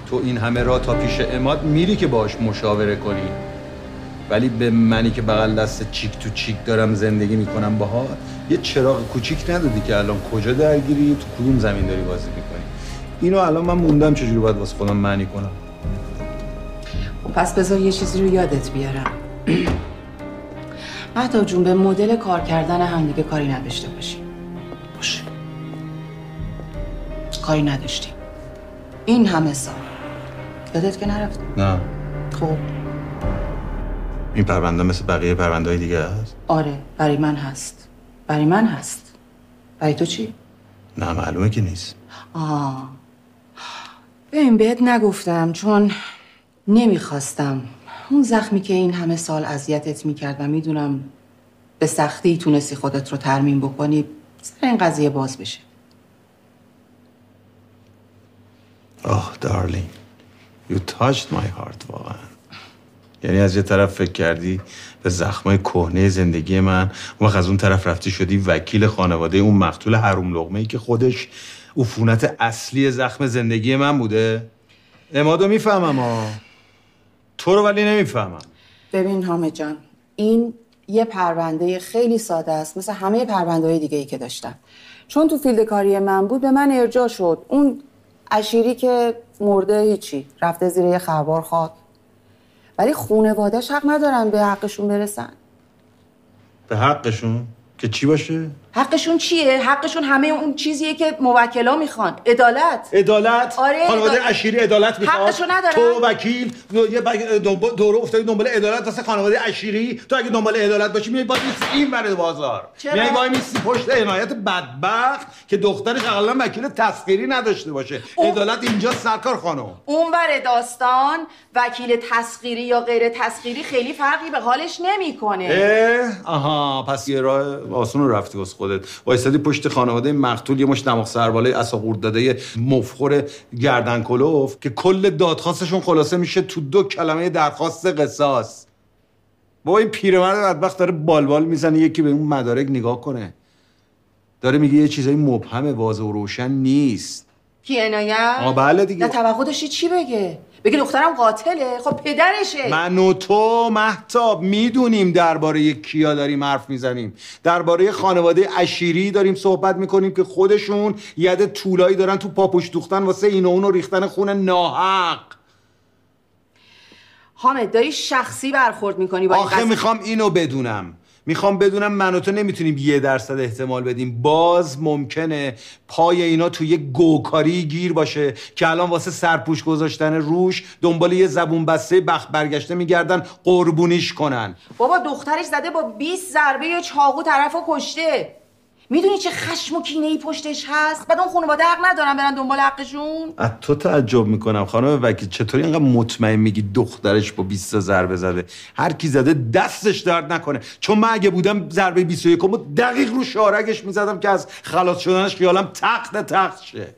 تو این همه را تا پیش اماد میری که باش مشاوره کنی. ولی به منی که بغل دست چیک تو چیک دارم زندگی می‌کنم باها یه چراغ کوچیک ندادی که الان کجا درگیری؟ تو کدوم زمین داری بازی می‌کنی؟ اینو الان من موندم چجوری باید واسه خودم معنی کنم. خب پس بذار یه چیزی رو یادت بیارم. <clears throat> مهتاب جون به مدل کار کردن همدیگه کاری نداشته باشی. باشه کاری نداشتیم این همه سال. یادت که نرفت؟ نه. خب. این پرونده مثل بقیه پرونده های دیگه هست آره برای من هست. برای من هست. برای تو چی؟ نه معلومه که نیست. آه. ببین بهت نگفتم چون نمی‌خواستم. اون زخمی که این همه سال اذیتت می‌کرد و می‌دونم به سختی تونستی خودت رو ترمیم بکنی سر این قضیه باز بشه. آه دارلینگ You touched my heart واقعا. یعنی از یه طرف فکر کردی به زخمای کهنه زندگی من اون از اون طرف رفتی شدی وکیل خانواده اون مقتول حروم لغمه ای که خودش عفونت اصلی زخم زندگی من بوده. امادو می‌فهمم ها تو رو ولی نمی‌فهمم. ببین حامد جان این یه پرونده خیلی ساده است مثل همه پرونده های دیگه ای که داشتم. چون تو field کاری من بود به من ارجاع شد. اون اشیری که مرده هیچی رفته زیر یه خروار خاک ولی خونوادهش حق ندارن به حقشون برسن. به حقشون؟ که چی باشه؟ حقشون چیه؟ حقشون همه اون چیزیه که موکلا می‌خوان. عدالت. عدالت. آره، خانواده عدالت. اشیری عدالت می‌خواد. حقشو ندارن. تو وکیل یه بگ- دوره افتادی دنبال عدالت واسه خانواده اشیری. تو اگه دنبال عدالت باشی میای میسی این ور بازار؟ میای وایمیسی پشت عنایت بدبخت که دخترش اقلا وکیل تسخیری نداشته باشه. عدالت اینجا سرکار خانم. اونور داستان وکیل تسخیری یا غیر تسخیری خیلی فرقی به حالش نمی‌کنه. اه آها پس یه راه آسون رفتی واسه خودت. وایسادی پشت خانواده مقتول یه مش دماغ سرباله اساقورد داده مفخور گردن کلوف که کل دادخواستشون خلاصه میشه تو دو کلمه درخواست قصاص. با این پیرمرد بدبخت داره بالبال می‌زنه یکی به اون مدارک نگاه کنه. داره میگه یه چیزای مبهم واضح و روشن نیست. کی عنایت؟ آه بله دیگه. توقع داشتی چی بگه؟ بگه دخترم قاتله. خب پدرشه. من و تو محتاب می‌دونیم درباره کیا داریم حرف می‌زنیم. درباره خانواده اشیری داریم صحبت می‌کنیم که خودشون ید طولایی دارن تو پاپوش دوختن واسه این و اون و ریختن خون ناحق. حامد داری شخصی برخورد می‌کنی با آخه. می‌خوام اینو بدونم. می‌خوام بدونم من و تو نمی‌تونیم یه درصد احتمال بدیم. باز ممکنه پای اینا تو یه گوکاری گیر باشه که الان واسه سرپوش گذاشتن روش دنبال یه زبون بسته بخت برگشته میگردن قربونیش کنن. بابا دخترش زده با 20 ضربه یا چاقو طرفو کشته. می‌دونی چه خشم و کینه ای پشتش هست؟ بعد اون خانواده حق ندارن برن دنبال حقشون؟ از تو تعجب می‌کنم خانم وکیل. چطوری اینقدر مطمئن میگی دخترش با 20 تا ضربه زده؟ هر کی زده دستش درد نکنه. چون من اگه بودم ضربه 21 رو دقیق رو شارگش می‌زدم که از خلاص شدنش خیالم تخت تخت شه.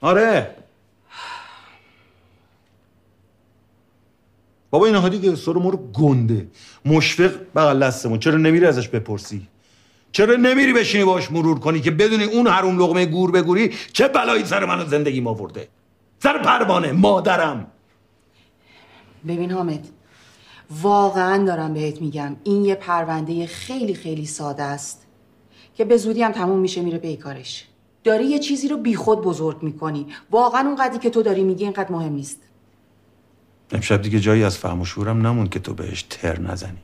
آره. بابا این که سر رو گنده. مشفق بغل دستمون. چرا نمیری ازش بپرسی؟ چرا نمیری بشینی باش مرور کنی که بدونی اون حروم لقمه گور بگوری چه بلایی سر منو زندگی آورده؟ سر پروانه مادرم. ببین حامد واقعا دارم بهت میگم این یه پرونده خیلی خیلی ساده است که به زودی هم تموم میشه میره پیکارش داری یه چیزی رو بیخود بزرگ می‌کنی. واقعا اون قدری که تو داری میگی اینقدر مهم نیست. امشب دیگه جایی از فهم و شورم نموند که تو بهش تر نزنی.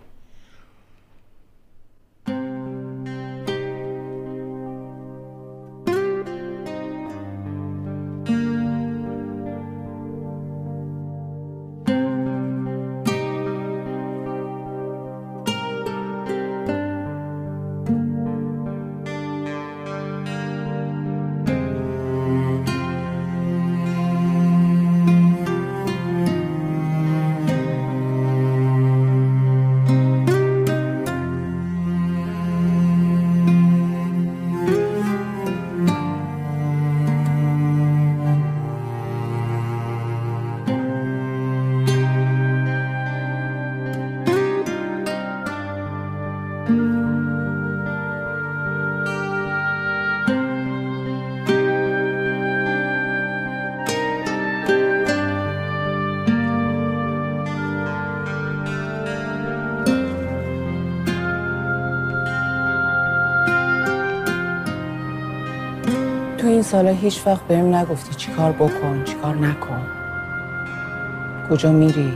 سالا هیچ وقت بهم نگفتی چی کار بکن چی کار نکن. کجا میری؟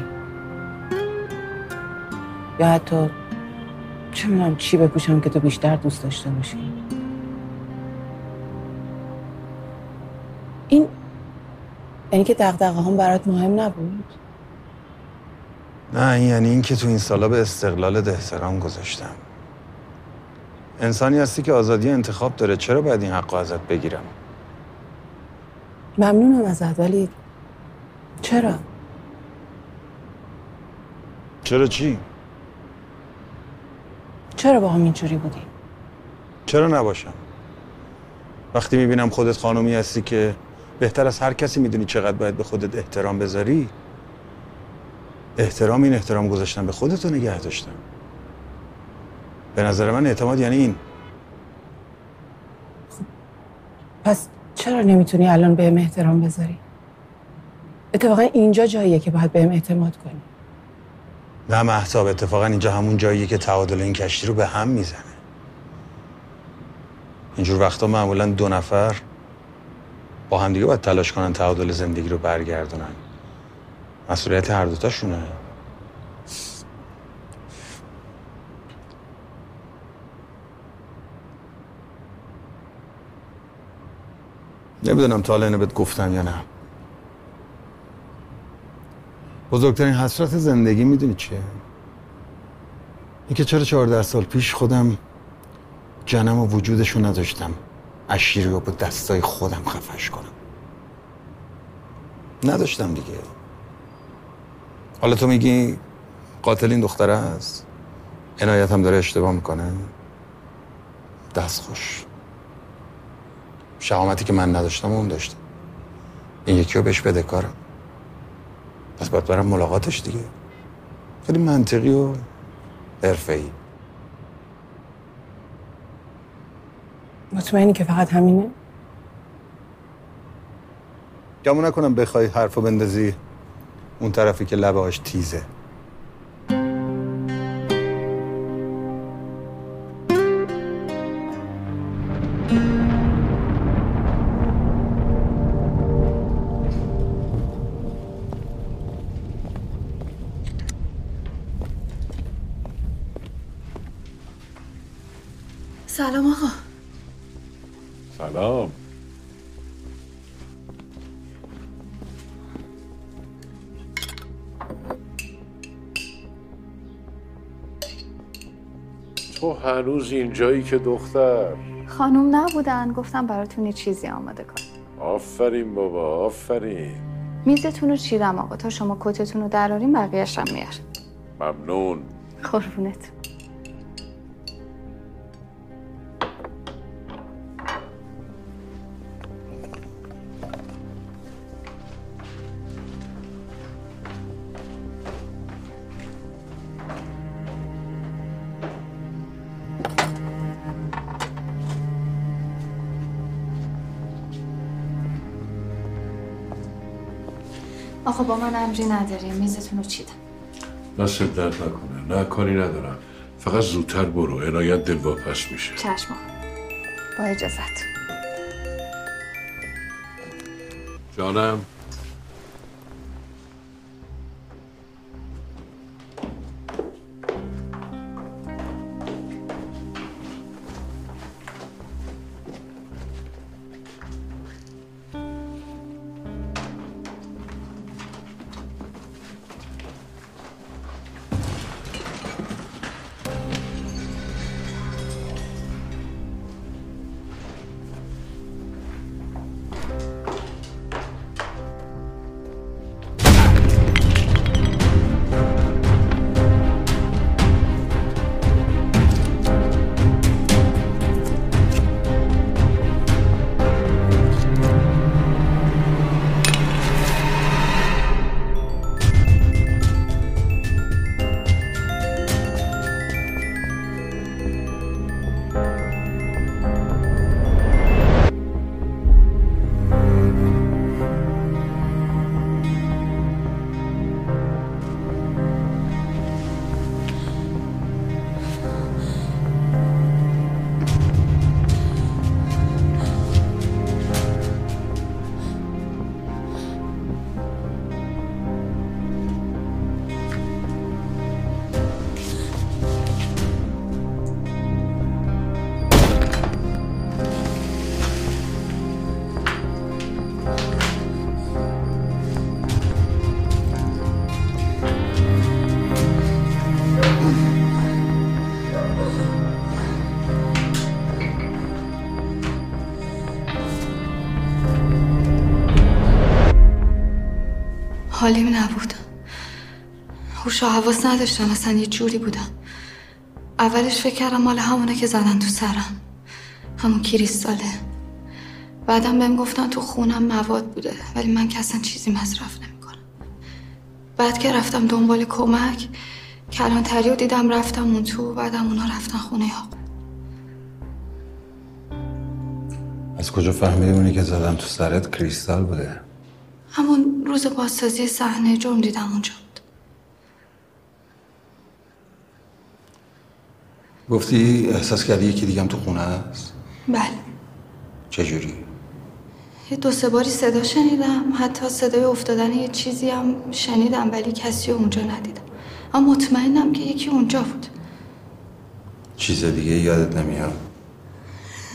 یا حتی چه می‌دونم چی بپوشم که تو بیشتر دوست داشته باشی. این یعنی که دقدقه هم برات مهم نبود؟ نه این یعنی این که تو این سالا به استقلالت احترام گذاشتم. انسانی هستی که آزادی انتخاب داره چرا باید این حق ازت بگیرم؟ ممنونم ازت ولی چرا؟ چرا چی؟ چرا با هم اینجوری بودی؟ چرا نباشم؟ وقتی می‌بینم خودت خانومی هستی که بهتر از هر کسی می‌دونی چقدر باید به خودت احترام بذاری احترام این احترام گذاشتن به خودت رو نگه داشتم. به نظر من اعتماد یعنی این. پس چرا نمی‌تونی الان بهم احترام بذاری؟ اتفاقا اینجا جاییه که باید بهم اعتماد کنی. نه محتاب اتفاقا اینجا همون جاییه که تعادل این کشتی رو به هم می‌زنه. اینجور وقتا معمولا دو نفر با همدیگه باید تلاش کنن تعادل زندگی رو برگردونن. مسئولیت هر دوتاشونه. نمی‌دونم تا حالا اینو بهت گفتم یا نه. بزرگترین حسرت زندگی می‌دونی چیه؟ اینکه چرا چهارده سال پیش خودم جنم و وجودشو نداشتم. اشیری رو با دستای خودم خفش کنم. نداشتم دیگه. حالا تو میگی قاتل این دختره هست عنایت هم داره اشتباه می‌کنه؟ دست خوش شهامتی که من نداشتم اون داشته. این یکی رو بهش بده کارم. پس باید برم ملاقاتش دیگه. خیلی منطقی و حرفه‌ای. مطمئنی که فقط همینه؟ گمون نکنم بخوای حرفو بندازی. اون طرفی که لبهاش تیزه. هنوز اینجایی که دختر. خانوم نبودن گفتم براتون یه چیزی آماده کنم. آفرین بابا آفرین. میزتون رو چیدم آقا تا شما کتتون رو دراریم بقیهش هم میار ممنون. قربونت. آقا با من امری نداری میزتون رو چیدم. دست درد نکنه. نه کاری ندارم. فقط زودتر برو. عنایت دلواپس میشه. چشم آقا. با اجازت. جانم. حالیم نبود. هوش و حواس نداشتم اصلا یه جوری بودم. اولش فکر کردم مال همونه که زدن تو سرم. همون کریستاله. بعدم بهم گفتن تو خونم مواد بوده ولی من که اصلا چیزی مصرف نمی‌کنم. بعد که رفتم دنبال کمک کلانتری رو دیدم رفتم اون تو بعدم اونا رفتن خونه ها. از کجا فهمیدی اونی که زدم تو سرت کریستال بوده؟ همون روز بازسازی صحنه جرم دیدم اونجا بود. گفتی احساس کردی یکی دیگم تو خونه است؟ بله. چجوری؟ یه دو سه باری صدا شنیدم. حتی صدای افتادن یه چیزی هم شنیدم ولی کسی رو اونجا ندیدم. اما مطمئنم که یکی اونجا بود. چیز دیگه یادت نمیاد؟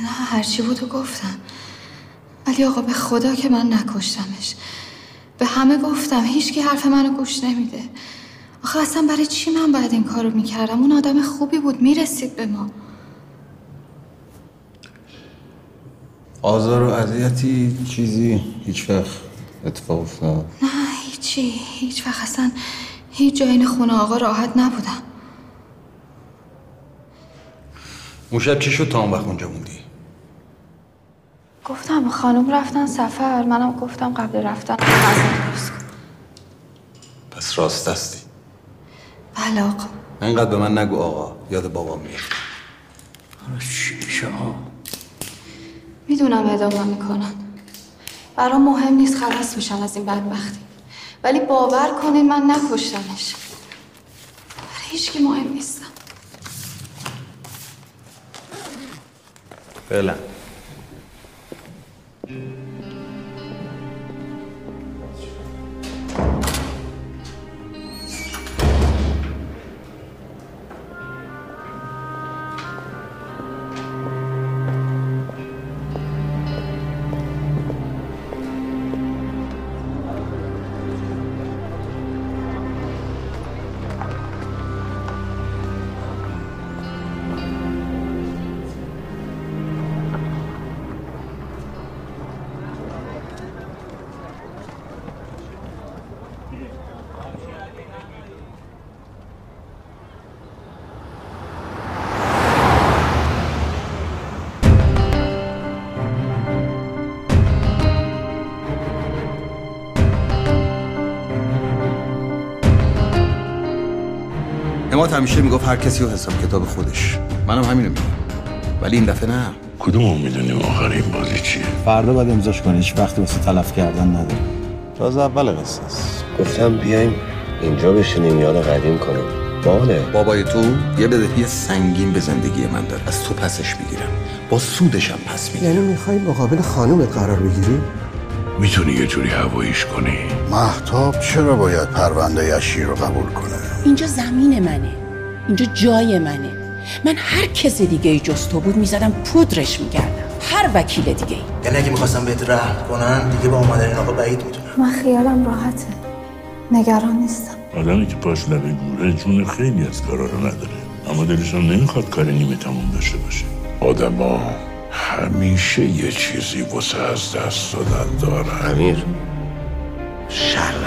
نه هرچی بود و گفتم. ولی آقا به خدا که من نکشتمش. به همه گفتم هیچکی حرف منو گوش نمیده. آخه اصلا برای چی من باید این کارو می‌کردم؟ اون آدم خوبی بود می‌رسید به ما. آزار و اذیتی چیزی؟ هیچ وقت اتفاق افتاد؟ نه هیچی هیچ وقت. اصلا هیچ جای این خونه آقا راحت نبودم. اون شب چی شد تا اون وقت اونجا موندی؟ گفتم خانم رفتن سفر منم گفتم قبل رفتن درست کن. پس راست دستی بله آقا. اینقدر به من نگو آقا یاد بابام میاد. چی میشه آقا؟ می‌دونم ادامه می‌کنن. برام مهم نیست خلاص میشم از این بدبختی. ولی باور کنین من نکشتمش. برای هیچکی مهم نیستم. فعلا. Mm-hmm. اماد همیشه می‌گفت هر کسی و حساب کتاب خودش. منم همینو میگم. ولی این دفعه نه. کدوم می‌دونیم آخر این بازی چیه؟ فردا باید امضاش کنی هیچ وقتی واسه تلف کردن نداره. تازه اول قصه است. گفتم بیایم اینجا بشینیم یاد قدیم کنیم. باله بابای تو یه بدهی سنگین به زندگی من داره. از تو پسش می‌گیرم. با سودشم پس می‌گیرم. یعنی می‌خوای مقابل خانومت قرار بگیری؟ می‌تونی یه جوری هواییش کنی؟ محتاب چرا باید پرونده یشیر رو قبول کنه؟ اینجا زمین منه. اینجا جای منه. من هر کس دیگه ای جز تو بود می‌زدم پودرش می‌کردم. هر وکیل دیگه ای. یعنی اگه می‌خواستم بهت رحم کنن دیگه با اومدن این آقا بعید می‌دونم من خیالم راحته. نگران نیستم. آدمی که پاش لبه گوره جون خیلی از کارا رو نداره. اما دلش هم نمی‌خواد کار نیمه تموم داشته باشه. آدما همیشه یه چیزی واسه از دست دادن دارن. امیر شرم